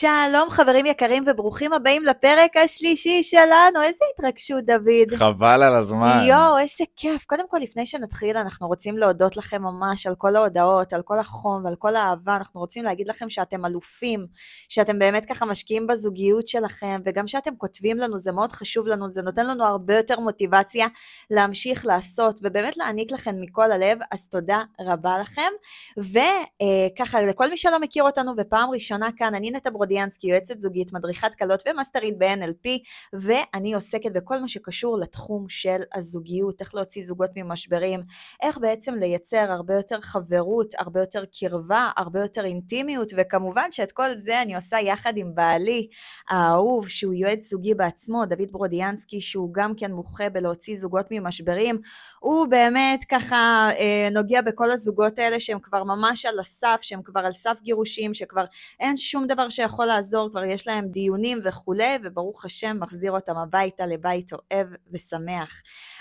שלום חברים יקרים וברוכים הבאים לפרק השלישי שלנו. איזה התרגשות, דוד. חבל על הזמן. יואו, איזה כיף. קודם כל, לפני שנתחיל, אנחנו רוצים להודות לכם ממש על כל ההודעות, על כל החום ועל כל האהבה. אנחנו רוצים להגיד לכם שאתם אלופים, שאתם באמת ככה משקיעים בזוגיות שלכם, וגם שאתם כותבים לנו, זה מאוד חשוב לנו, זה נותן לנו הרבה יותר מוטיבציה להמשיך לעשות, ובאמת להעניק לכם מכל הלב, אז תודה רבה לכם. וככה, לכל מי שלא מכיר אותנו ופעם ראשונה כאן, אני נטע ברודיאנסקי, יועצת זוגית, מדריכת כלות ומאסטרית ב-NLP, ואני עוסקת בכל מה שקשור לתחום של הזוגיות, איך להוציא זוגות ממשברים, איך בעצם לייצר הרבה יותר חברות, הרבה יותר קרבה, הרבה יותר אינטימיות, וכמובן שאת כל זה אני עושה יחד עם בעלי האהוב, שהוא יועץ זוגי בעצמו, דוד ברודיאנסקי, שהוא גם כן מומחה בלהוציא זוגות ממשברים. הוא באמת ככה אה, נוגע בכל הזוגות האלה שהם כבר ממש על הסף, שהם כבר על סף גירושים, שכבר אין שום דבר שיכול לעזור, כבר יש להם דיונים וכולי, וברוך השם מחזיר אותם הביתה לבית אוהב ושמח.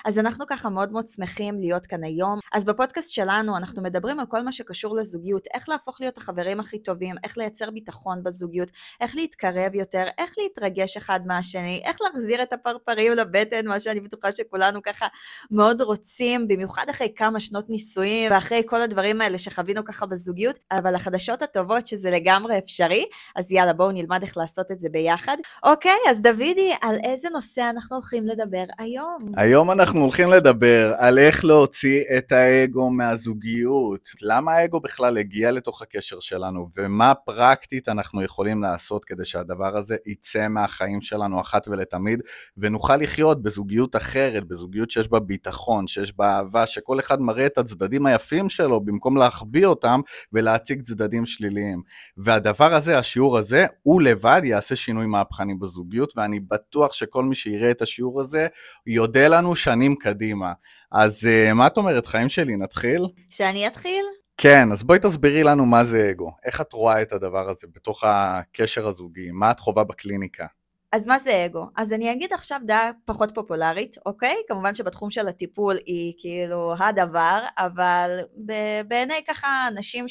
אז אנחנו ככה מאוד מאוד שמחים להיות כאן היום. אז בפודקאסט שלנו אנחנו מדברים על כל מה שקשור לזוגיות, איך להפוך להיות החברים הכי טובים, איך לייצר ביטחון בזוגיות, איך להתקרב יותר, איך להתרגש אחד מהשני, איך להחזיר את הפרפרים לבטן, מה שאני בטוחה שכולנו ככה מאוד רוצים, במיוחד אחרי כמה שנות נישואים ואחרי כל הדברים האלה שחווינו ככה בזוגיות, אבל החדשות הטובות שזה לגמרי אפשרי, אז יאללה בואו נלמד איך לעשות את זה ביחד. אוקיי, אז דודי, על איזה נושא אנחנו הולכים לדבר היום? היום אנחנו הולכים לדבר על איך להוציא את האגו מהזוגיות. למה האגו בכלל הגיע לתוך הקשר שלנו, ומה פרקטית אנחנו יכולים לעשות כדי שהדבר הזה יצא מהחיים שלנו אחת ולתמיד, ונוכל לחיות בזוגיות אחרת, בזוגיות שיש בה ביטחון, שיש בה אהבה, שכל אחד מראה את הצדדים היפים שלו במקום להחביא אותם ולהציג צדדים שליליים. והדבר הזה, השיעור הזה, הוא לבד יעשה שינוי מהפכני בזוגיות, ואני בטוח שכל מי שיראה את השיעור הזה, יודה לנו שנים קדימה. אז uh, מה את אומרת, חיים שלי, נתחיל? שאני אתחיל? כן, אז בואי תסבירי לנו מה זה אגו. איך את רואה את הדבר הזה בתוך הקשר הזוגי? מה את חווה בקליניקה? אז מה זה אגו? אז אני אגיד עכשיו דעה פחות פופולרית, אוקיי? כמובן שבתחום של הטיפול היא כאילו הדבר, אבל בעיני ככה אנשים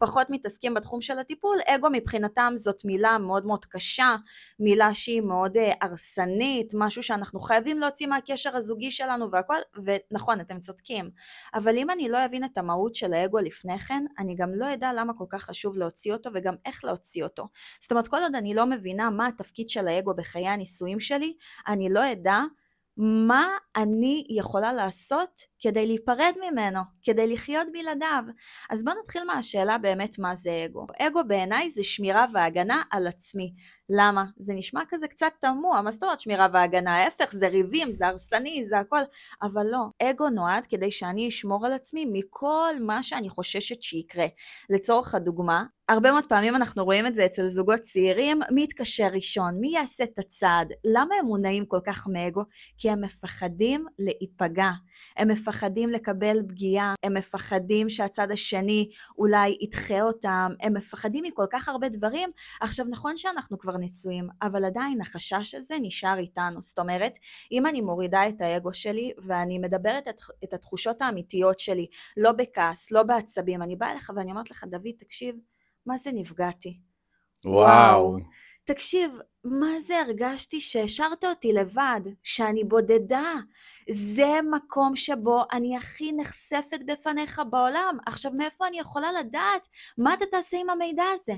שפחות מתעסקים בתחום של הטיפול, אגו מבחינתם זאת מילה מאוד מאוד קשה, מילה שהיא מאוד אה, הרסנית, משהו שאנחנו חייבים להוציא מהקשר הזוגי שלנו והכל, ונכון, אתם צודקים. אבל אם אני לא אבין את המהות של האגו לפני כן, אני גם לא אדע למה כל כך חשוב להוציא אותו וגם איך להוציא אותו. זאת אומרת, כל עוד אני לא מבינה מה התפקיד של האגו בחיי הנישואים שלי, אני לא אדע מה אני יכולה לעשות כדי להיפרד ממנו, כדי לחיות בלעדיו. אז בואו נתחיל מהשאלה באמת מה זה אגו. אגו בעיניי זה שמירה והגנה על עצמי. למה? זה נשמע כזה קצת תמוה, מה זאת אומרת שמירה והגנה? ההפך, זה ריבים, זה הרסני, זה הכל. אבל לא, אגו נועד כדי שאני אשמור על עצמי מכל מה שאני חוששת שיקרה. לצורך הדוגמה, הרבה מאוד פעמים אנחנו רואים את זה אצל זוגות צעירים, מי יתקשר ראשון, מי יעשה את הצעד, למה הם מונעים כל כך מאגו? כי הם מפחדים להיפגע, הם מפחדים לקבל פגיעה, הם מפחדים שהצד השני אולי ידחה אותם, הם מפחדים מכל כך הרבה דברים. עכשיו נכון שאנחנו כבר נשואים, אבל עדיין החשש הזה נשאר איתנו. זאת אומרת, אם אני מורידה את האגו שלי ואני מדברת את, את התחושות האמיתיות שלי, לא בכעס, לא בעצבים, אני באה אליך ואני אומרת לך, דוד, תקשיב, מה זה נפגעתי? וואו. וואו. תקשיב, מה זה הרגשתי שהשארת אותי לבד, שאני בודדה. זה מקום שבו אני הכי נחשפת בפניך בעולם. עכשיו, מאיפה אני יכולה לדעת מה אתה תעשה עם המידע הזה?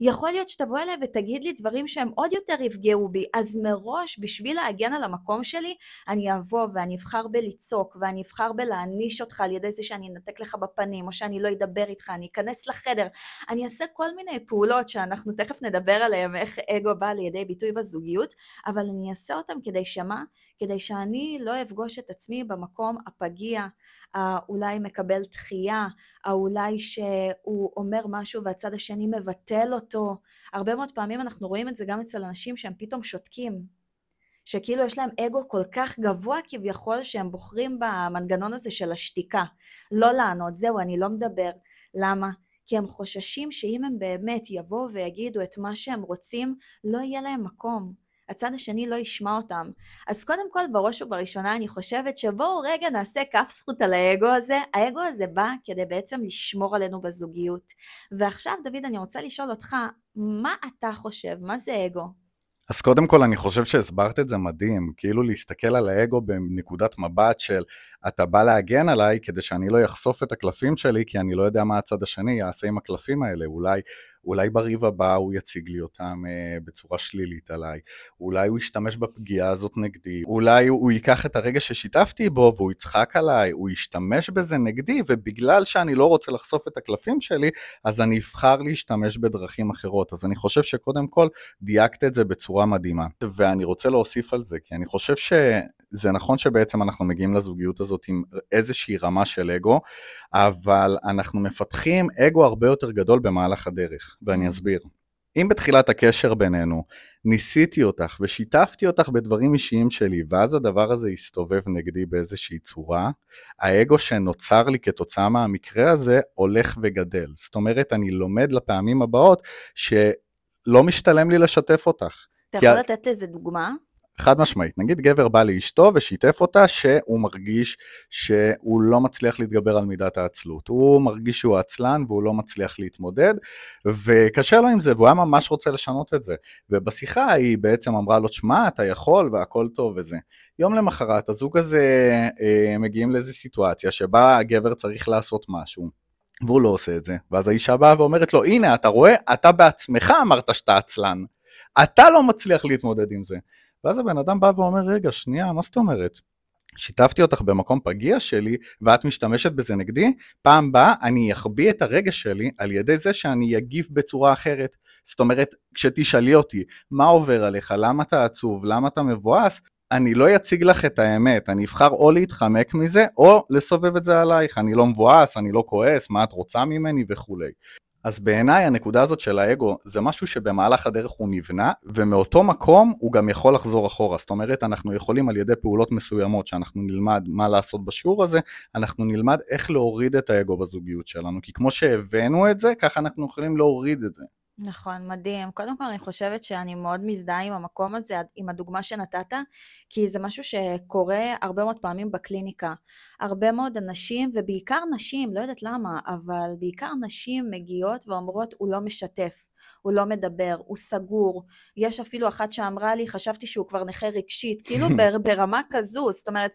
יכול להיות שתבוא אליי ותגיד לי דברים שהם עוד יותר יפגעו בי, אז מראש, בשביל להגן על המקום שלי, אני אבוא ואני אבחר בלצעוק, ואני אבחר בלהעניש אותך על ידי זה שאני אנתק לך בפנים, או שאני לא אדבר איתך, אני אכנס לחדר, אני אעשה כל מיני פעולות שאנחנו תכף נדבר עליהן, איך אגו בא לידי ביטוי בזוגיות, אבל אני אעשה אותם כדי שמה? כדי שאני לא אפגוש את עצמי במקום הפגיע, האולי מקבל דחייה, האולי שהוא אומר משהו והצד השני מבטל אותו. הרבה מאוד פעמים אנחנו רואים את זה גם אצל אנשים שהם פתאום שותקים. שכאילו יש להם אגו כל כך גבוה כביכול שהם בוחרים במנגנון הזה של השתיקה. לא לענות, זהו, אני לא מדבר. למה? כי הם חוששים שאם הם באמת יבואו ויגידו את מה שהם רוצים, לא יהיה להם מקום. הצד השני לא ישמע אותם. אז קודם כל, בראש ובראשונה, אני חושבת שבואו רגע נעשה כף זכות על האגו הזה. האגו הזה בא כדי בעצם לשמור עלינו בזוגיות. ועכשיו, דוד, אני רוצה לשאול אותך, מה אתה חושב? מה זה אגו? אז קודם כל אני חושב שהסברת את זה מדהים, כאילו להסתכל על האגו בנקודת מבט של אתה בא להגן עליי כדי שאני לא אחשוף את הקלפים שלי, כי אני לא יודע מה הצד השני יעשה עם הקלפים האלה, אולי, אולי בריב הבא הוא יציג לי אותם אה, בצורה שלילית עליי, אולי הוא ישתמש בפגיעה הזאת נגדי, אולי הוא, ייקח את הרגע ששיתפתי בו והוא יצחק עליי, הוא ישתמש בזה נגדי, ובגלל שאני לא רוצה לחשוף את הקלפים שלי, אז אני אבחר להשתמש בדרכים אחרות. אז אני חושב שקודם כל דייקת את זה בצורה מדהימה, ואני רוצה להוסיף על זה, כי אני חושב שזה נכון שבעצם אנחנו מגיעים לזוגיות הזאת עם איזושהי רמה של אגו, אבל אנחנו מפתחים אגו הרבה יותר גדול במהלך הדרך, ואני אסביר. אם בתחילת הקשר בינינו ניסיתי אותך ושיתפתי אותך בדברים אישיים שלי, ואז הדבר הזה הסתובב נגדי באיזושהי צורה, האגו שנוצר לי כתוצאה מהמקרה הזה הולך וגדל. זאת אומרת, אני לומד לפעמים הבאות שלא משתלם לי לשתף אותך. אתה יכול לתת לזה דוגמה? חד משמעית, נגיד גבר בא לאשתו ושיתף אותה שהוא מרגיש שהוא לא מצליח להתגבר על מידת העצלות. הוא מרגיש שהוא עצלן והוא לא מצליח להתמודד, וקשה לו עם זה, והוא היה ממש רוצה לשנות את זה. ובשיחה היא בעצם אמרה לו, שמע, אתה יכול והכל טוב וזה. יום למחרת הזוג הזה אה, מגיעים לאיזו סיטואציה שבה הגבר צריך לעשות משהו. והוא לא עושה את זה, ואז האישה באה ואומרת לו, הנה, אתה רואה, אתה בעצמך אמרת שאתה עצלן. אתה לא מצליח להתמודד עם זה. ואז הבן אדם בא ואומר, רגע, שנייה, מה זאת אומרת? שיתפתי אותך במקום פגיע שלי, ואת משתמשת בזה נגדי, פעם באה אני אחביא את הרגש שלי על ידי זה שאני אגיב בצורה אחרת. זאת אומרת, כשתשאלי אותי, מה עובר עליך, למה אתה עצוב, למה אתה מבואס, אני לא אציג לך את האמת, אני אבחר או להתחמק מזה, או לסובב את זה עלייך, אני לא מבואס, אני לא כועס, מה את רוצה ממני וכולי. אז בעיניי הנקודה הזאת של האגו זה משהו שבמהלך הדרך הוא נבנה ומאותו מקום הוא גם יכול לחזור אחורה. זאת אומרת אנחנו יכולים על ידי פעולות מסוימות שאנחנו נלמד מה לעשות בשיעור הזה אנחנו נלמד איך להוריד את האגו בזוגיות שלנו. כי כמו שהבאנו את זה ככה אנחנו יכולים להוריד את זה נכון, מדהים. קודם כל, אני חושבת שאני מאוד מזדהה עם המקום הזה, עם הדוגמה שנתת, כי זה משהו שקורה הרבה מאוד פעמים בקליניקה. הרבה מאוד אנשים, ובעיקר נשים, לא יודעת למה, אבל בעיקר נשים מגיעות ואומרות, הוא לא משתף. הוא לא מדבר, הוא סגור. יש אפילו אחת שאמרה לי, חשבתי שהוא כבר נכה רגשית, כאילו ברמה כזו, זאת אומרת,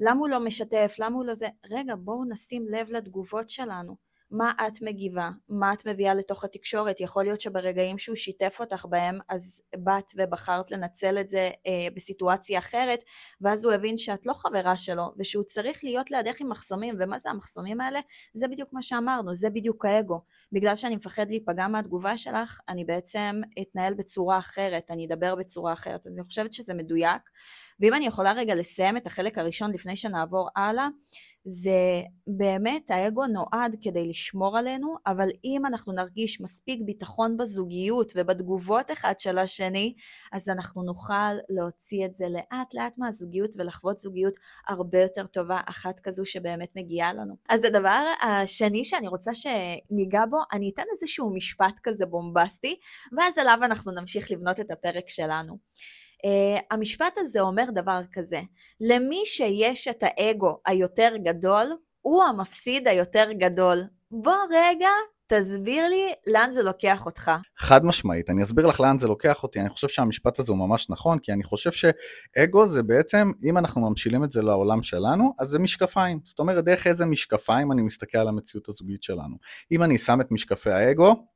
למה הוא לא משתף, למה הוא לא זה? רגע, בואו נשים לב לתגובות שלנו. מה את מגיבה, מה את מביאה לתוך התקשורת, יכול להיות שברגעים שהוא שיתף אותך בהם, אז באת ובחרת לנצל את זה אה, בסיטואציה אחרת, ואז הוא הבין שאת לא חברה שלו, ושהוא צריך להיות לידך עם מחסומים, ומה זה המחסומים האלה? זה בדיוק מה שאמרנו, זה בדיוק האגו. בגלל שאני מפחד להיפגע מהתגובה שלך, אני בעצם אתנהל בצורה אחרת, אני אדבר בצורה אחרת, אז אני חושבת שזה מדויק. ואם אני יכולה רגע לסיים את החלק הראשון לפני שנעבור הלאה, זה באמת, האגו נועד כדי לשמור עלינו, אבל אם אנחנו נרגיש מספיק ביטחון בזוגיות ובתגובות אחד של השני, אז אנחנו נוכל להוציא את זה לאט לאט מהזוגיות ולחוות זוגיות הרבה יותר טובה, אחת כזו שבאמת מגיעה לנו. אז הדבר השני שאני רוצה שניגע בו, אני אתן איזשהו משפט כזה בומבסטי, ואז עליו אנחנו נמשיך לבנות את הפרק שלנו. Uh, המשפט הזה אומר דבר כזה, למי שיש את האגו היותר גדול, הוא המפסיד היותר גדול. בוא רגע, תסביר לי לאן זה לוקח אותך. חד משמעית, אני אסביר לך לאן זה לוקח אותי, אני חושב שהמשפט הזה הוא ממש נכון, כי אני חושב שאגו זה בעצם, אם אנחנו ממשילים את זה לעולם שלנו, אז זה משקפיים. זאת אומרת, דרך איזה משקפיים אני מסתכל על המציאות הזוגית שלנו. אם אני שם את משקפי האגו,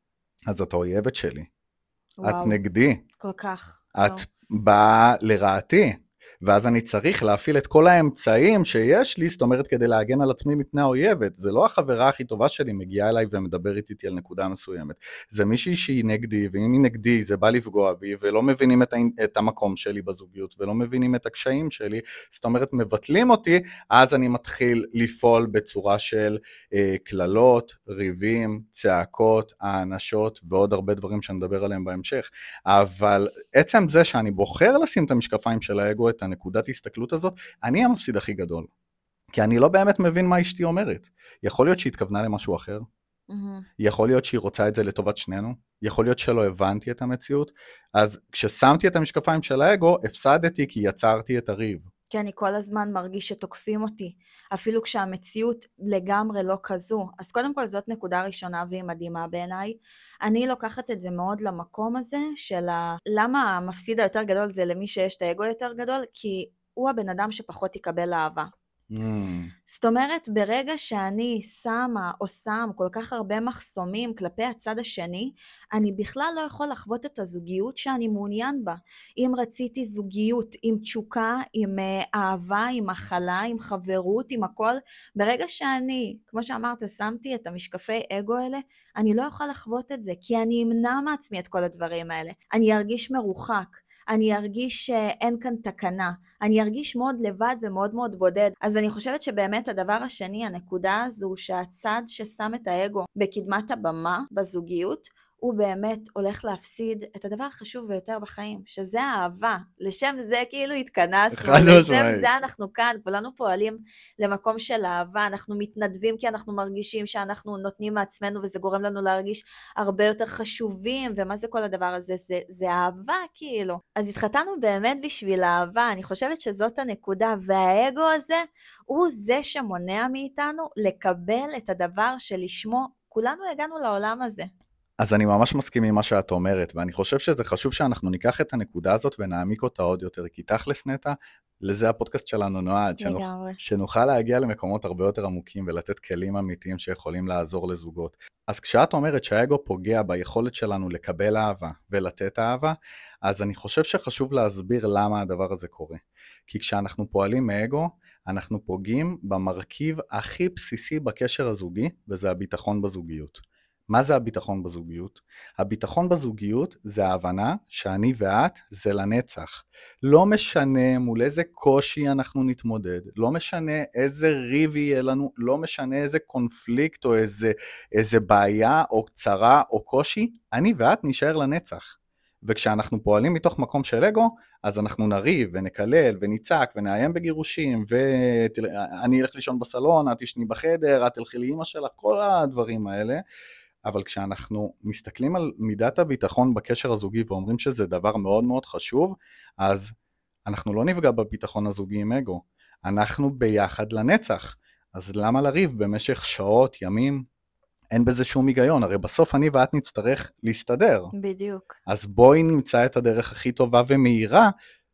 אז את האויבת שלי. וואו, את נגדי. כל כך. את וואו. באה לרעתי. ואז אני צריך להפעיל את כל האמצעים שיש לי, זאת אומרת כדי להגן על עצמי מפני האויבת. זה לא החברה הכי טובה שלי מגיעה אליי ומדברת איתי על נקודה מסוימת. זה מישהי שהיא נגדי, ואם היא נגדי זה בא לפגוע בי, ולא מבינים את, את המקום שלי בזוגיות, ולא מבינים את הקשיים שלי, זאת אומרת מבטלים אותי, אז אני מתחיל לפעול בצורה של אה, קללות, אה, ריבים, צעקות, האנשות ועוד הרבה דברים שנדבר עליהם בהמשך. אבל עצם זה שאני בוחר לשים את המשקפיים של האגו, את הנקודת הסתכלות הזאת, אני המפסיד הכי גדול. כי אני לא באמת מבין מה אשתי אומרת. יכול להיות שהיא התכוונה למשהו אחר, mm-hmm. יכול להיות שהיא רוצה את זה לטובת שנינו, יכול להיות שלא הבנתי את המציאות, אז כששמתי את המשקפיים של האגו, הפסדתי כי יצרתי את הריב. כי אני כל הזמן מרגיש שתוקפים אותי, אפילו כשהמציאות לגמרי לא כזו. אז קודם כל זאת נקודה ראשונה והיא מדהימה בעיניי. אני לוקחת את זה מאוד למקום הזה של ה... למה המפסיד היותר גדול זה למי שיש את האגו יותר גדול? כי הוא הבן אדם שפחות יקבל אהבה. Mm. זאת אומרת, ברגע שאני שמה או שם כל כך הרבה מחסומים כלפי הצד השני, אני בכלל לא יכול לחוות את הזוגיות שאני מעוניין בה. אם רציתי זוגיות עם תשוקה, עם אה, אהבה, עם הכלה, עם חברות, עם הכל, ברגע שאני, כמו שאמרת, שמתי את המשקפי אגו האלה, אני לא אוכל לחוות את זה, כי אני אמנע מעצמי את כל הדברים האלה. אני ארגיש מרוחק. אני ארגיש שאין כאן תקנה, אני ארגיש מאוד לבד ומאוד מאוד בודד. אז אני חושבת שבאמת הדבר השני, הנקודה הזו שהצד ששם את האגו בקדמת הבמה, בזוגיות, הוא באמת הולך להפסיד את הדבר החשוב ביותר בחיים, שזה האהבה. לשם זה כאילו התכנסנו, לשם זה אנחנו כאן, כולנו פועלים למקום של אהבה, אנחנו מתנדבים כי אנחנו מרגישים שאנחנו נותנים מעצמנו וזה גורם לנו להרגיש הרבה יותר חשובים, ומה זה כל הדבר הזה? זה, זה אהבה כאילו. אז התחתנו באמת בשביל אהבה, אני חושבת שזאת הנקודה, והאגו הזה הוא זה שמונע מאיתנו לקבל את הדבר שלשמו כולנו הגענו לעולם הזה. אז אני ממש מסכים עם מה שאת אומרת, ואני חושב שזה חשוב שאנחנו ניקח את הנקודה הזאת ונעמיק אותה עוד יותר, כי תכלס נטע, לזה הפודקאסט שלנו נועד, שנוכ... שנוכל להגיע למקומות הרבה יותר עמוקים ולתת כלים אמיתיים שיכולים לעזור לזוגות. אז כשאת אומרת שהאגו פוגע ביכולת שלנו לקבל אהבה ולתת אהבה, אז אני חושב שחשוב להסביר למה הדבר הזה קורה. כי כשאנחנו פועלים מאגו, אנחנו פוגעים במרכיב הכי בסיסי בקשר הזוגי, וזה הביטחון בזוגיות. מה זה הביטחון בזוגיות? הביטחון בזוגיות זה ההבנה שאני ואת זה לנצח. לא משנה מול איזה קושי אנחנו נתמודד, לא משנה איזה ריב יהיה לנו, לא משנה איזה קונפליקט או איזה, איזה בעיה או צרה או קושי, אני ואת נשאר לנצח. וכשאנחנו פועלים מתוך מקום של אגו, אז אנחנו נריב ונקלל ונצעק ונאיים בגירושים ואני אלך לישון בסלון, את תשני בחדר, את תלכי לאימא שלך, כל הדברים האלה. אבל כשאנחנו מסתכלים על מידת הביטחון בקשר הזוגי ואומרים שזה דבר מאוד מאוד חשוב, אז אנחנו לא נפגע בביטחון הזוגי עם אגו, אנחנו ביחד לנצח. אז למה לריב במשך שעות, ימים? אין בזה שום היגיון, הרי בסוף אני ואת נצטרך להסתדר. בדיוק. אז בואי נמצא את הדרך הכי טובה ומהירה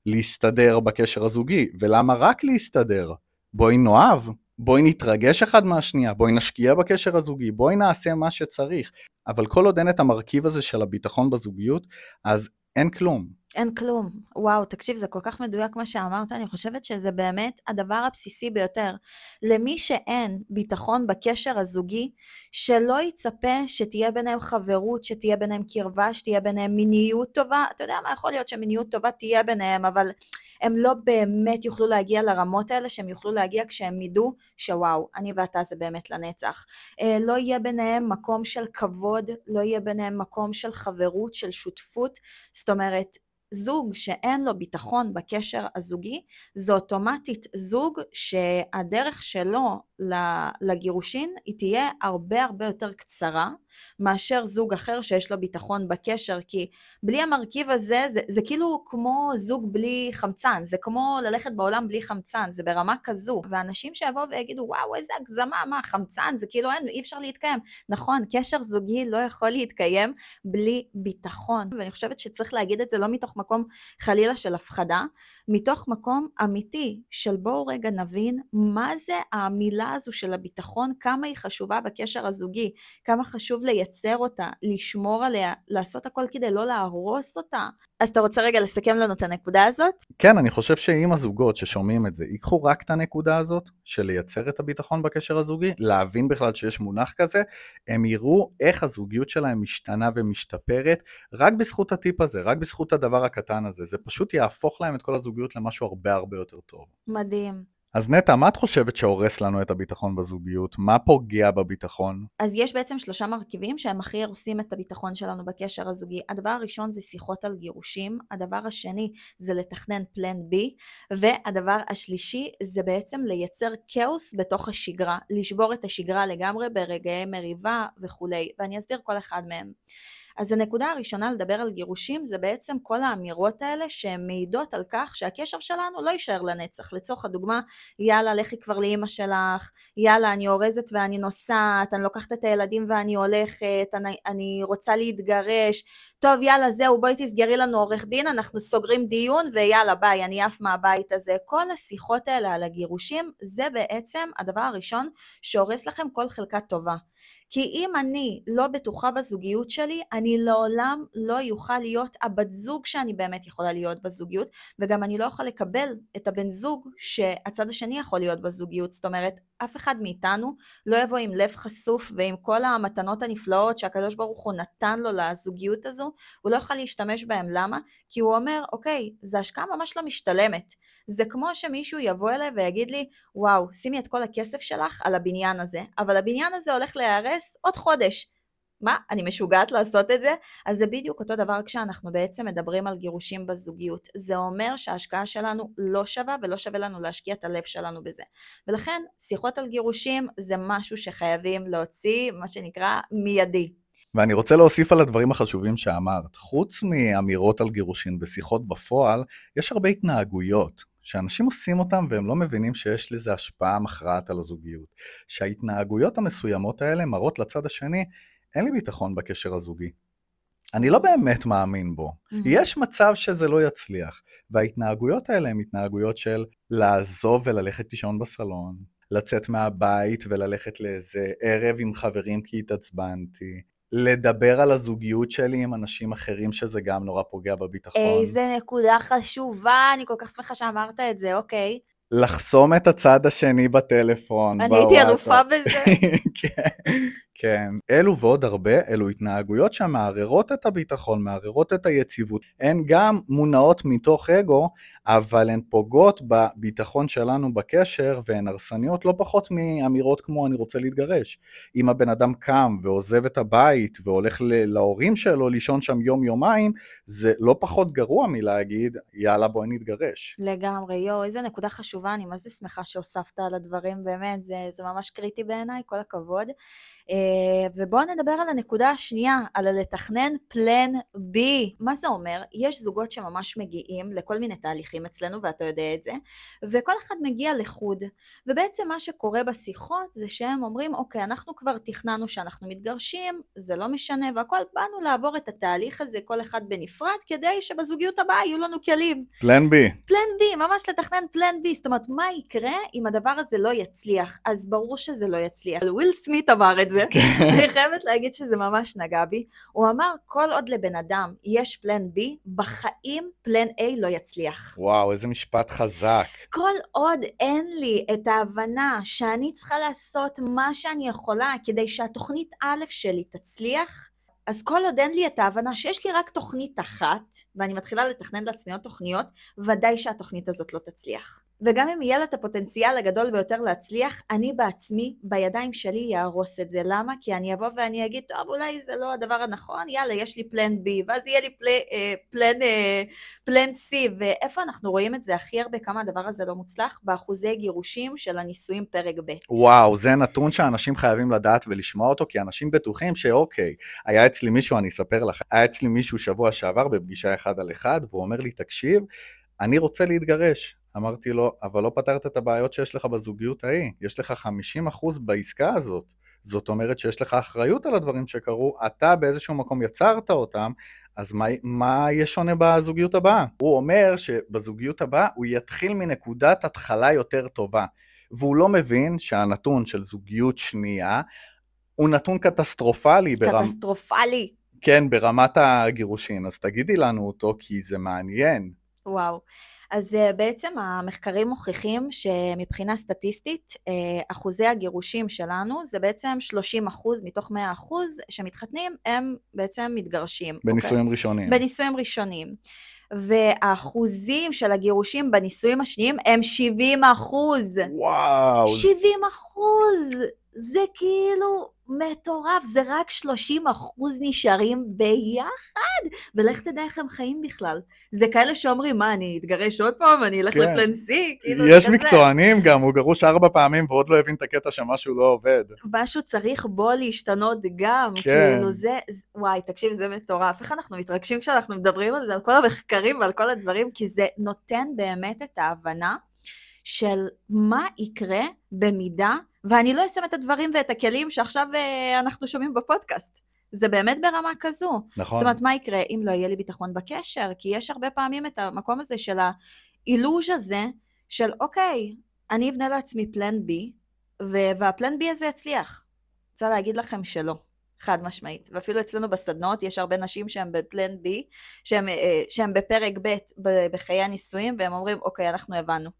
להסתדר בקשר הזוגי. ולמה רק להסתדר? בואי נאהב, בואי נתרגש אחד מהשנייה, בואי נשקיע בקשר הזוגי, בואי נעשה מה שצריך. אבל כל עוד אין את המרכיב הזה של הביטחון בזוגיות, אז אין כלום. אין כלום. וואו, תקשיב, זה כל כך מדויק מה שאמרת, אני חושבת שזה באמת הדבר הבסיסי ביותר. למי שאין ביטחון בקשר הזוגי, שלא יצפה שתהיה ביניהם חברות, שתהיה ביניהם קרבה, שתהיה ביניהם מיניות טובה. אתה יודע מה, יכול להיות שמיניות טובה תהיה ביניהם, אבל הם לא באמת יוכלו להגיע לרמות האלה שהם יוכלו להגיע כשהם ידעו שוואו, אני ואתה זה באמת לנצח. אה, לא יהיה ביניהם מקום של כבוד, לא יהיה ביניהם מקום של חברות, של שותפות, זאת אומרת, זוג שאין לו ביטחון בקשר הזוגי, זה אוטומטית זוג שהדרך שלו לגירושין היא תהיה הרבה הרבה יותר קצרה מאשר זוג אחר שיש לו ביטחון בקשר, כי בלי המרכיב הזה זה, זה כאילו כמו זוג בלי חמצן, זה כמו ללכת בעולם בלי חמצן, זה ברמה כזו. ואנשים שיבואו ויגידו, וואו, איזה הגזמה, מה, חמצן, זה כאילו אין, אי אפשר להתקיים. נכון, קשר זוגי לא יכול להתקיים בלי ביטחון, ואני חושבת שצריך להגיד את זה לא מתוך מקום חלילה של הפחדה, מתוך מקום אמיתי של בואו רגע נבין מה זה המילה הזו של הביטחון, כמה היא חשובה בקשר הזוגי, כמה חשוב לייצר אותה, לשמור עליה, לעשות הכל כדי לא להרוס אותה. אז אתה רוצה רגע לסכם לנו את הנקודה הזאת? כן, אני חושב שאם הזוגות ששומעים את זה, ייקחו רק את הנקודה הזאת של לייצר את הביטחון בקשר הזוגי, להבין בכלל שיש מונח כזה, הם יראו איך הזוגיות שלהם משתנה ומשתפרת רק בזכות הטיפ הזה, רק בזכות הדבר הקטן הזה. זה פשוט יהפוך להם את כל הזוגיות למשהו הרבה הרבה יותר טוב. מדהים. אז נטע, מה את חושבת שהורס לנו את הביטחון בזוגיות? מה פוגע בביטחון? אז יש בעצם שלושה מרכיבים שהם הכי הורסים את הביטחון שלנו בקשר הזוגי. הדבר הראשון זה שיחות על גירושים, הדבר השני זה לתכנן פלן בי, והדבר השלישי זה בעצם לייצר כאוס בתוך השגרה, לשבור את השגרה לגמרי ברגעי מריבה וכולי, ואני אסביר כל אחד מהם. אז הנקודה הראשונה לדבר על גירושים זה בעצם כל האמירות האלה שהן מעידות על כך שהקשר שלנו לא יישאר לנצח. לצורך הדוגמה, יאללה, לכי כבר לאימא שלך, יאללה, אני אורזת ואני נוסעת, אני לוקחת את הילדים ואני הולכת, אני, אני רוצה להתגרש, טוב, יאללה, זהו, בואי תסגרי לנו עורך דין, אנחנו סוגרים דיון, ויאללה, ביי, אני עף מהבית הזה. כל השיחות האלה על הגירושים, זה בעצם הדבר הראשון שהורס לכם כל חלקה טובה. כי אם אני לא בטוחה בזוגיות שלי, אני לעולם לא יוכל להיות הבת זוג שאני באמת יכולה להיות בזוגיות, וגם אני לא יכול לקבל את הבן זוג שהצד השני יכול להיות בזוגיות. זאת אומרת, אף אחד מאיתנו לא יבוא עם לב חשוף ועם כל המתנות הנפלאות שהקדוש ברוך הוא נתן לו לזוגיות הזו, הוא לא יכול להשתמש בהם. למה? כי הוא אומר, אוקיי, זו השקעה ממש לא משתלמת. זה כמו שמישהו יבוא אליי ויגיד לי, וואו, שימי את כל הכסף שלך על הבניין הזה, אבל הבניין הזה הולך להיהרס עוד חודש. מה, אני משוגעת לעשות את זה? אז זה בדיוק אותו דבר כשאנחנו בעצם מדברים על גירושים בזוגיות. זה אומר שההשקעה שלנו לא שווה ולא שווה לנו להשקיע את הלב שלנו בזה. ולכן, שיחות על גירושים זה משהו שחייבים להוציא, מה שנקרא, מיידי. ואני רוצה להוסיף על הדברים החשובים שאמרת. חוץ מאמירות על גירושין ושיחות בפועל, יש הרבה התנהגויות שאנשים עושים אותם והם לא מבינים שיש לזה השפעה מכרעת על הזוגיות. שההתנהגויות המסוימות האלה מראות לצד השני, אין לי ביטחון בקשר הזוגי. אני לא באמת מאמין בו. Mm-hmm. יש מצב שזה לא יצליח. וההתנהגויות האלה הן התנהגויות של לעזוב וללכת לישון בסלון, לצאת מהבית וללכת לאיזה ערב עם חברים כי התעצבנתי, לדבר על הזוגיות שלי עם אנשים אחרים, שזה גם נורא פוגע בביטחון. איזה נקודה חשובה, אני כל כך שמחה שאמרת את זה, אוקיי. לחסום את הצד השני בטלפון. אני הייתי אלופה בזה. כן, כן. אלו ועוד הרבה, אלו התנהגויות שמערערות את הביטחון, מערערות את היציבות. הן גם מונעות מתוך אגו, אבל הן פוגעות בביטחון שלנו בקשר, והן הרסניות לא פחות מאמירות כמו אני רוצה להתגרש. אם הבן אדם קם ועוזב את הבית והולך להורים שלו לישון שם יום-יומיים, זה לא פחות גרוע מלהגיד, יאללה בואי נתגרש. לגמרי, יואו, איזה נקודה חשובה, אני מה שמחה שהוספת על הדברים, באמת, זה, זה ממש קריטי בעיניי, כל הכבוד. אה, ובואו נדבר על הנקודה השנייה, על לתכנן פלן B. מה זה אומר? יש זוגות שממש מגיעים לכל מיני תהליכים אצלנו, ואתה יודע את זה, וכל אחד מגיע לחוד. ובעצם מה שקורה בשיחות זה שהם אומרים, אוקיי, אנחנו כבר תכננו שאנחנו מתגרשים, זה לא משנה והכל, באנו לעבור את התהליך הזה כל אחד בנפרד, כדי שבזוגיות הבאה יהיו לנו כלים. פלן B. פלן B, ממש לתכנן פלן B. זאת אומרת, מה יקרה אם הדבר הזה לא יצליח? אז ברור שזה לא יצליח. וויל סמית אמר את זה. אני חייבת להגיד שזה ממש נגע בי. הוא אמר, כל עוד לבן אדם יש פלן B, בחיים פלן A לא יצליח. וואו, איזה משפט חזק. כל עוד אין לי את ההבנה שאני צריכה לעשות מה שאני יכולה כדי שהתוכנית א' שלי תצליח, אז כל עוד אין לי את ההבנה שיש לי רק תוכנית אחת, ואני מתחילה לתכנן לעצמי עוד תוכניות, ודאי שהתוכנית הזאת לא תצליח. וגם אם יהיה לה את הפוטנציאל הגדול ביותר להצליח, אני בעצמי, בידיים שלי, יהרוס את זה. למה? כי אני אבוא ואני אגיד, טוב, אולי זה לא הדבר הנכון, יאללה, יש לי פלן B, ואז יהיה לי פלי, אה, פלן, אה, פלן C, ואיפה אנחנו רואים את זה הכי הרבה, כמה הדבר הזה לא מוצלח? באחוזי גירושים של הנישואים פרק ב'. וואו, זה נתון שאנשים חייבים לדעת ולשמוע אותו, כי אנשים בטוחים שאוקיי, היה אצלי מישהו, אני אספר לך, היה אצלי מישהו שבוע שעבר בפגישה אחד על אחד, והוא אומר לי, תקשיב, אני רוצה להתגרש. אמרתי לו, אבל לא פתרת את הבעיות שיש לך בזוגיות ההיא, יש לך 50% בעסקה הזאת. זאת אומרת שיש לך אחריות על הדברים שקרו, אתה באיזשהו מקום יצרת אותם, אז מה, מה יהיה שונה בזוגיות הבאה? הוא אומר שבזוגיות הבאה הוא יתחיל מנקודת התחלה יותר טובה. והוא לא מבין שהנתון של זוגיות שנייה הוא נתון קטסטרופלי. קטסטרופלי. ברמ... כן, ברמת הגירושין. אז תגידי לנו אותו כי זה מעניין. וואו. אז אה, בעצם המחקרים מוכיחים שמבחינה סטטיסטית אה, אחוזי הגירושים שלנו זה בעצם 30 אחוז מתוך 100 אחוז שמתחתנים הם בעצם מתגרשים. בנישואים אוקיי? ראשונים. בנישואים ראשונים. והאחוזים של הגירושים בנישואים השניים הם 70 אחוז. וואו. 70 אחוז. זה כאילו מטורף, זה רק 30 אחוז נשארים ביחד, ולך תדע איך הם חיים בכלל. זה כאלה שאומרים, מה, אני אתגרש עוד פעם, אני אלך כן. לפלן C, כאילו, יש זה כזה. מקצוענים גם, הוא גרוש ארבע פעמים ועוד לא הבין את הקטע שמשהו לא עובד. משהו צריך בו להשתנות גם, כן. כאילו זה, זה- וואי, תקשיב, זה מטורף. איך אנחנו מתרגשים כשאנחנו מדברים על זה, על כל המחקרים ועל כל הדברים, כי זה נותן באמת את ההבנה של מה יקרה במידה, ואני לא אשים את הדברים ואת הכלים שעכשיו אה, אנחנו שומעים בפודקאסט. זה באמת ברמה כזו. נכון. זאת אומרת, מה יקרה אם לא יהיה לי ביטחון בקשר? כי יש הרבה פעמים את המקום הזה של האילוז' הזה, של אוקיי, אני אבנה לעצמי פלן בי, והפלן בי הזה יצליח. רוצה להגיד לכם שלא, חד משמעית. ואפילו אצלנו בסדנות יש הרבה נשים שהן בפלן בי, שהן, אה, שהן בפרק ב' ב- בחיי הנישואים, והם אומרים, אוקיי, אנחנו הבנו.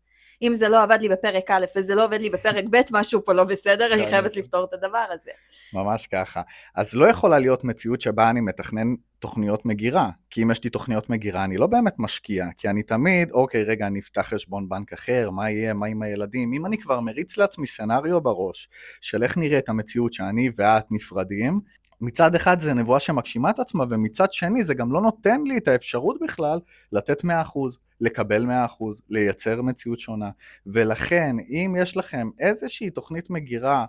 אם זה לא עבד לי בפרק א' וזה לא עובד לי בפרק ב', משהו פה לא בסדר, אני כן, חייבת כן. לפתור את הדבר הזה. ממש ככה. אז לא יכולה להיות מציאות שבה אני מתכנן תוכניות מגירה. כי אם יש לי תוכניות מגירה, אני לא באמת משקיע. כי אני תמיד, אוקיי, רגע, אני אפתח חשבון בנק אחר, מה יהיה, מה עם הילדים? אם אני כבר מריץ לעצמי סצנריו בראש, של איך נראית המציאות שאני ואת נפרדים, מצד אחד זה נבואה שמגשימה את עצמה, ומצד שני זה גם לא נותן לי את האפשרות בכלל לתת 100%, לקבל 100%, לייצר מציאות שונה. ולכן, אם יש לכם איזושהי תוכנית מגירה,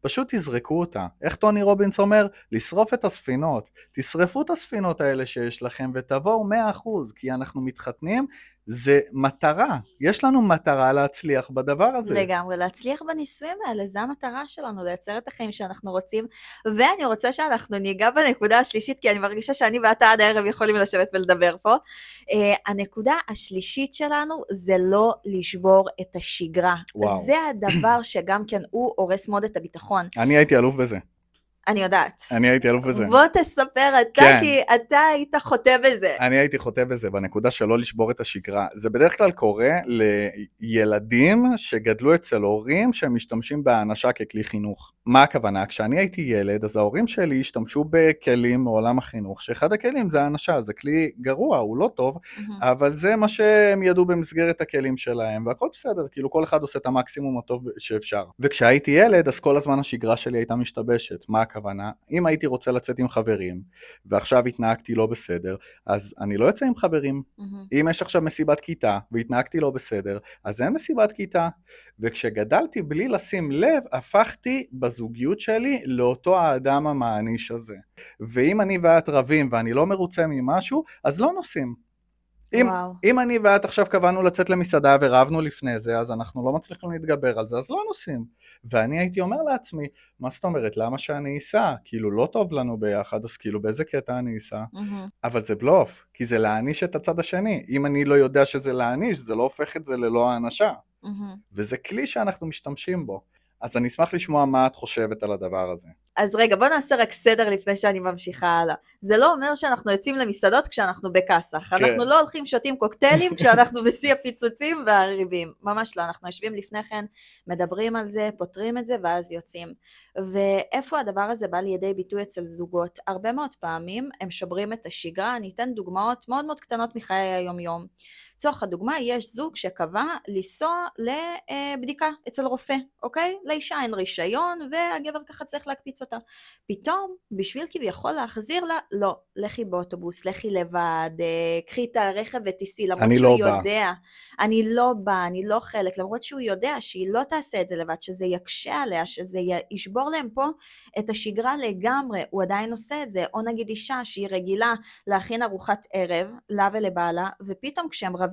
פשוט תזרקו אותה. איך טוני רובינס אומר? לשרוף את הספינות. תשרפו את הספינות האלה שיש לכם ותבואו 100%, כי אנחנו מתחתנים, זה מטרה. יש לנו מטרה להצליח בדבר הזה. לגמרי, להצליח בניסויים האלה, זו המטרה שלנו, לייצר את החיים שאנחנו רוצים. ואני רוצה שאנחנו ניגע בנקודה השלישית, כי אני מרגישה שאני ואתה עד הערב יכולים לשבת ולדבר פה. Uh, הנקודה השלישית שלנו זה לא לשבור את השגרה. וואו. זה הדבר שגם כן הוא הורס מאוד את הביטחון. אני הייתי אלוף בזה. אני יודעת. אני הייתי אלוף בזה. בוא תספר אתה, כן. כי אתה היית חוטא בזה. אני הייתי חוטא בזה, בנקודה של לא לשבור את השגרה. זה בדרך כלל קורה לילדים שגדלו אצל הורים שמשתמשים בהענשה ככלי חינוך. מה הכוונה? כשאני הייתי ילד, אז ההורים שלי השתמשו בכלים מעולם החינוך, שאחד הכלים זה הענשה, זה כלי גרוע, הוא לא טוב. אבל זה מה שהם ידעו במסגרת הכלים שלהם, והכל בסדר, כאילו כל אחד עושה את המקסימום הטוב שאפשר. וכשהייתי ילד, אז כל הזמן השגרה שלי הייתה משתבשת. מה הכוונה? אם הייתי רוצה לצאת עם חברים, ועכשיו התנהגתי לא בסדר, אז אני לא יוצא עם חברים. מהמם. אם יש עכשיו מסיבת כיתה, והתנהגתי לא בסדר, אז אין מסיבת כיתה. וכשגדלתי בלי לשים לב, הפכתי בזוגיות שלי לאותו האדם המעניש הזה. ואם אני ואת רבים ואני לא מרוצה ממשהו, אז לא נוסעים. אם. אם אני ואת עכשיו קבענו לצאת למסעדה ורבנו לפני זה, אז אנחנו לא מצליחים להתגבר על זה, אז לא נוסעים. ואני הייתי אומר לעצמי, מה זאת אומרת, למה שאני אסע? כאילו, לא טוב לנו ביחד, אז כאילו, באיזה קטע אני אסע? מהמם. אבל זה בלוף, כי זה להעניש את הצד השני. אם אני לא יודע שזה להעניש, זה לא הופך את זה ללא האנשה. מהמם. וזה כלי שאנחנו משתמשים בו. אז אני אשמח לשמוע מה את חושבת על הדבר הזה. אז רגע, בוא נעשה רק סדר לפני שאני ממשיכה הלאה. זה לא אומר שאנחנו יוצאים למסעדות כשאנחנו בכאסח. כן. אנחנו לא הולכים שותים קוקטיילים כשאנחנו בשיא הפיצוצים והריבים. ממש לא, אנחנו יושבים לפני כן, מדברים על זה, פותרים את זה, ואז יוצאים. ואיפה הדבר הזה בא לידי ביטוי אצל זוגות? הרבה מאוד פעמים הם שוברים את השגרה, אני אתן דוגמאות מאוד מאוד קטנות מחיי היום-יום. לצורך הדוגמה, יש זוג שקבע לנסוע לבדיקה אצל רופא, אוקיי? לאישה אין רישיון, והגבר ככה צריך להקפיץ אותה. פתאום, בשביל כביכול להחזיר לה, לא, לכי באוטובוס, לכי לבד, אה, קחי את הרכב ותיסעי, למרות שהוא לא בא. יודע, אני לא בא, אני לא חלק, למרות שהוא יודע שהיא לא תעשה את זה לבד, שזה יקשה עליה, שזה ישבור להם פה את השגרה לגמרי, הוא עדיין עושה את זה, או נגיד אישה שהיא רגילה להכין ארוחת ערב, לה ולבעלה, ופתאום כשהם רבים,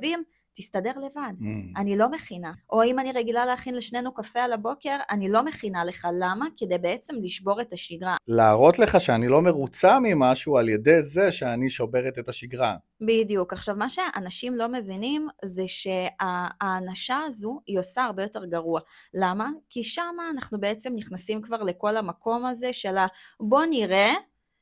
תסתדר לבד. Mm. אני לא מכינה. או אם אני רגילה להכין לשנינו קפה על הבוקר, אני לא מכינה לך. למה? כדי בעצם לשבור את השגרה. להראות לך שאני לא מרוצה ממשהו על ידי זה שאני שוברת את השגרה. בדיוק. עכשיו, מה שאנשים לא מבינים זה שהאנשה הזו היא עושה הרבה יותר גרוע. למה? כי שמה אנחנו בעצם נכנסים כבר לכל המקום הזה של ה... בוא נראה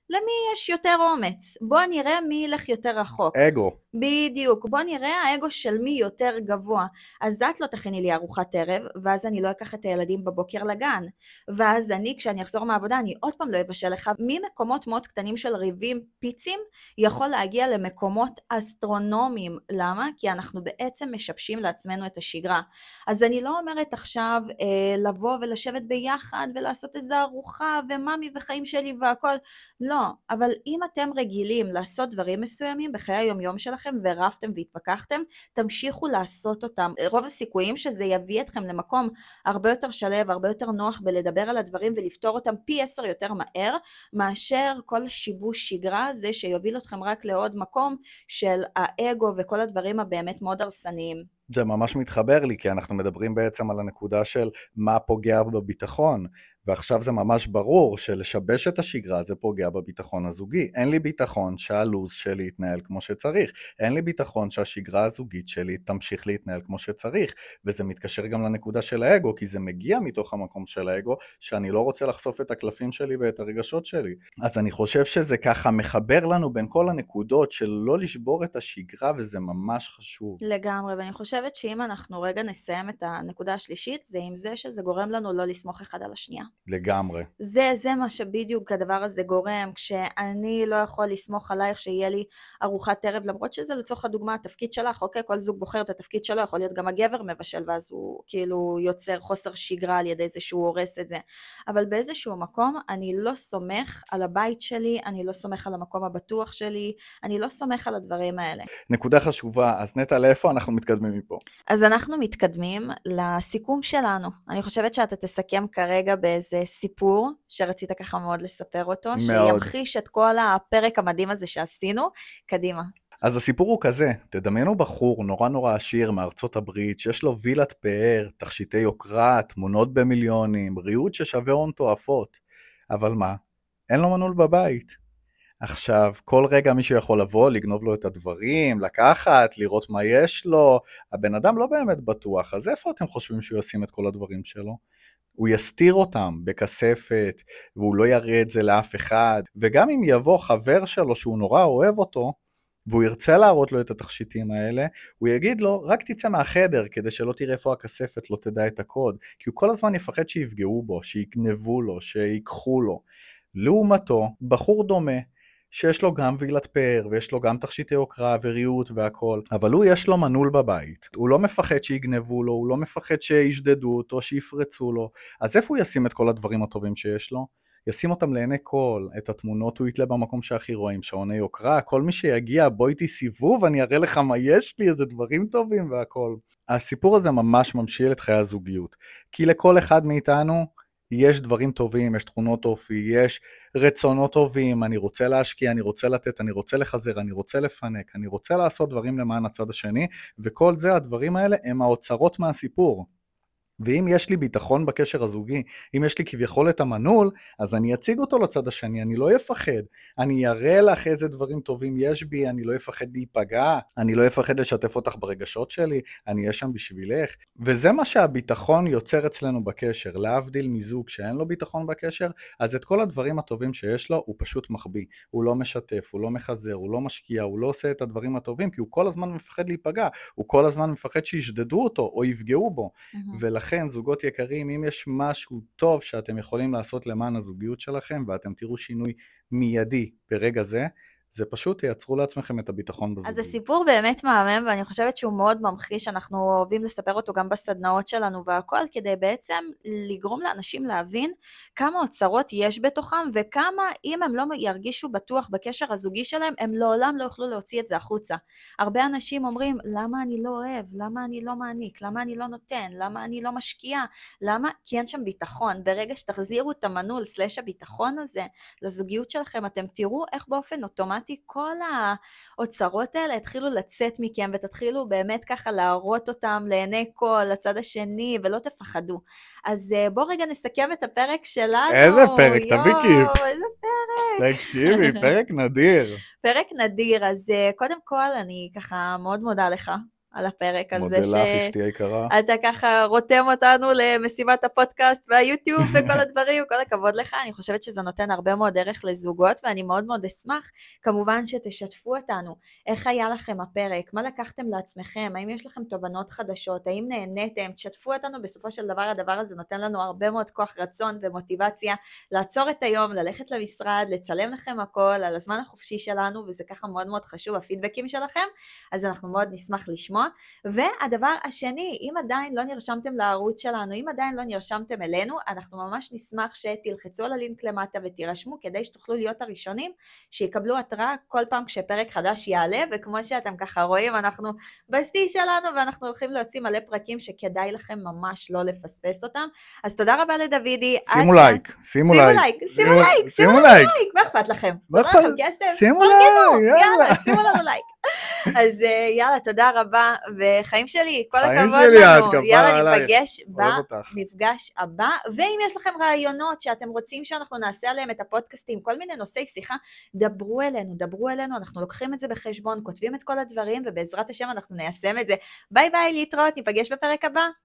למי יש יותר אומץ. בוא נראה מי ילך יותר רחוק. אגו. בדיוק. בוא נראה האגו של מי יותר גבוה. אז את לא תכיני לי ארוחת ערב, ואז אני לא אקח את הילדים בבוקר לגן. ואז אני, כשאני אחזור מהעבודה, אני עוד פעם לא אבשל לך. ממקומות מאוד קטנים של ריבים, פיצים, יכול להגיע למקומות אסטרונומיים. למה? כי אנחנו בעצם משבשים לעצמנו את השגרה. אז אני לא אומרת עכשיו אה, לבוא ולשבת ביחד ולעשות איזו ארוחה ומאמי וחיים שלי והכל. לא, אבל אם אתם רגילים לעשות דברים מסוימים בחיי היומיום שלכם ורבתם והתווכחתם, תמשיכו לעשות אותם. רוב הסיכויים שזה יביא אתכם למקום הרבה יותר שלו, הרבה יותר נוח בלדבר על הדברים ולפתור אותם פי עשר יותר מהר, מאשר כל שיבוש שגרה הזה שיוביל אתכם רק לעוד מקום של האגו וכל הדברים הבאמת מאוד הרסניים. זה ממש מתחבר לי, כי אנחנו מדברים בעצם על הנקודה של מה פוגע בביטחון. ועכשיו זה ממש ברור שלשבש את השגרה זה פוגע בביטחון הזוגי. אין לי ביטחון שהלו"ז שלי יתנהל כמו שצריך. אין לי ביטחון שהשגרה הזוגית שלי תמשיך להתנהל כמו שצריך. וזה מתקשר גם לנקודה של האגו, כי זה מגיע מתוך המקום של האגו, שאני לא רוצה לחשוף את הקלפים שלי ואת הרגשות שלי. אז אני חושב שזה ככה מחבר לנו בין כל הנקודות של לא לשבור את השגרה, וזה ממש חשוב. לגמרי, ואני חושבת שאם אנחנו רגע נסיים את הנקודה השלישית, זה עם זה שזה גורם לנו לא לסמוך אחד על השנייה. לגמרי. זה, זה מה שבדיוק הדבר הזה גורם, כשאני לא יכול לסמוך עלייך שיהיה לי ארוחת ערב, למרות שזה לצורך הדוגמה התפקיד שלך, אוקיי? כל זוג בוחר את התפקיד שלו, יכול להיות גם הגבר מבשל, ואז הוא כאילו יוצר חוסר שגרה על ידי זה שהוא הורס את זה. אבל באיזשהו מקום, אני לא סומך על הבית שלי, אני לא סומך על המקום הבטוח שלי, אני לא סומך על הדברים האלה. נקודה חשובה, אז נטע, לאיפה אנחנו מתקדמים מפה? אז אנחנו מתקדמים לסיכום שלנו. אני חושבת שאתה תסכם כרגע באיזה איזה סיפור שרצית ככה מאוד לספר אותו, מאוד. שימחיש את כל הפרק המדהים הזה שעשינו. קדימה. אז הסיפור הוא כזה, תדמיינו בחור נורא נורא עשיר מארצות הברית, שיש לו וילת פאר, תכשיטי יוקרה, תמונות במיליונים, ריהוט ששווה הון תועפות. אבל מה? אין לו מנעול בבית. עכשיו, כל רגע מישהו יכול לבוא, לגנוב לו את הדברים, לקחת, לראות מה יש לו. הבן אדם לא באמת בטוח, אז איפה אתם חושבים שהוא ישים את כל הדברים שלו? הוא יסתיר אותם בכספת, והוא לא יראה את זה לאף אחד, וגם אם יבוא חבר שלו שהוא נורא אוהב אותו, והוא ירצה להראות לו את התכשיטים האלה, הוא יגיד לו, רק תצא מהחדר כדי שלא תראה איפה הכספת, לא תדע את הקוד, כי הוא כל הזמן יפחד שיפגעו בו, שיגנבו לו, שיקחו לו. לעומתו, בחור דומה, שיש לו גם וילת פאר, ויש לו גם תכשיטי יוקרה וריהוט והכל, אבל הוא יש לו מנעול בבית, הוא לא מפחד שיגנבו לו, הוא לא מפחד שישדדו אותו, שיפרצו לו, אז איפה הוא ישים את כל הדברים הטובים שיש לו? ישים אותם לעיני כל, את התמונות הוא יתלה במקום שהכי רואים, שעוני יוקרה, כל מי שיגיע בוא איתי סיבוב, אני אראה לך מה יש לי, איזה דברים טובים והכל. הסיפור הזה ממש ממשיל את חיי הזוגיות, כי לכל אחד מאיתנו יש דברים טובים, יש תכונות אופי, יש רצונות טובים, אני רוצה להשקיע, אני רוצה לתת, אני רוצה לחזר, אני רוצה לפנק, אני רוצה לעשות דברים למען הצד השני, וכל זה, הדברים האלה הם האוצרות מהסיפור. ואם יש לי ביטחון בקשר הזוגי, אם יש לי כביכול את המנעול, אז אני אציג אותו לצד השני, אני לא אפחד. אני אראה לך איזה דברים טובים יש בי, אני לא אפחד להיפגע, אני לא אפחד לשתף אותך ברגשות שלי, אני אהיה שם בשבילך. וזה מה שהביטחון יוצר אצלנו בקשר, להבדיל מזוג שאין לו ביטחון בקשר, אז את כל הדברים הטובים שיש לו, הוא פשוט מחביא. הוא לא משתף, הוא לא מחזר, הוא לא משקיע, הוא לא עושה את הדברים הטובים, כי הוא כל הזמן מפחד להיפגע, הוא כל הזמן מפחד שישדדו אותו או יפגעו בו. Mm-hmm. ולכן, זוגות יקרים, אם יש משהו טוב שאתם יכולים לעשות למען הזוגיות שלכם, ואתם תראו שינוי מיידי ברגע זה, זה פשוט תייצרו לעצמכם את הביטחון בזוגיות. אז הסיפור באמת מהמם, ואני חושבת שהוא מאוד ממחיש, אנחנו אוהבים לספר אותו גם בסדנאות שלנו והכל, כדי בעצם לגרום לאנשים להבין כמה אוצרות יש בתוכם, וכמה אם הם לא ירגישו בטוח בקשר הזוגי שלהם, הם לעולם לא יוכלו להוציא את זה החוצה. הרבה אנשים אומרים, למה אני לא אוהב? למה אני לא מעניק? למה אני לא נותן? למה אני לא משקיע? למה? כי אין שם ביטחון. ברגע שתחזירו את המנעול סלש הביטחון הזה לזוגיות שלכם, אתם תראו איך באופן אוטומטי אוטומטי כל האוצרות האלה התחילו לצאת מכם ותתחילו באמת ככה להראות אותם לעיני כל, לצד השני, ולא תפחדו. אז אה, בואו רגע נסכם את הפרק שלנו. איזה פרק, תביא כיף. איזה פרק. תקשיבי, פרק נדיר. פרק נדיר, אז אה, קודם כל אני ככה מאוד מודה לך על הפרק, על מודה זה לך, אשתי היקרה. שאתה ככה רותם אותנו למשימת הפודקאסט והיוטיוב וכל הדברים, כל הכבוד לך. אני חושבת שזה נותן הרבה מאוד ערך לזוגות, ואני מאוד מאוד אשמח, כמובן שתשתפו אותנו. איך היה לכם הפרק? מה לקחתם לעצמכם? האם יש לכם תובנות חדשות? האם נהניתם? תשתפו אותנו, בסופו של דבר הדבר הזה נותן לנו הרבה מאוד כוח רצון ומוטיבציה לעצור את היום, ללכת למשרד, לצלם לכם הכל על הזמן החופשי שלנו, וזה ככה מאוד מאוד חשוב, הפידבקים שלכם, אז אנחנו מאוד נשמח לשמוע. והדבר השני, אם עדיין לא נרשמתם לערוץ שלנו, אם עדיין לא נרשמתם אלינו, אנחנו ממש נשמח שתלחצו על הלינק למטה ותירשמו, כדי שתוכלו להיות הראשונים שיקבלו התראה כל פעם כשפרק חדש יעלה, וכמו שאתם ככה רואים, אנחנו בשיא שלנו, ואנחנו הולכים להוציא מלא פרקים שכדאי לכם ממש לא לפספס אותם. אז תודה רבה לדודי. שימו לייק, שימו לייק. שימו לייק, שימו לייק, מה אכפת לכם? מה אכפת? שימו לייק, יאללה, שימו לנו לייק. אז אה, יאללה, תודה רבה, וחיים שלי, כל חיים הכבוד שלי, את, לנו. כפרה יאללה, עלייך. ניפגש אוהב אותך. במפגש הבא. ואם יש לכם רעיונות שאתם רוצים שאנחנו נעשה עליהם את הפודקאסטים, כל מיני נושאי שיחה, דברו אלינו, דברו אלינו, אנחנו לוקחים את זה בחשבון, כותבים את כל הדברים, ובעזרת השם אנחנו ניישם את זה. ביי ביי, להתראות, ניפגש בפרק הבא.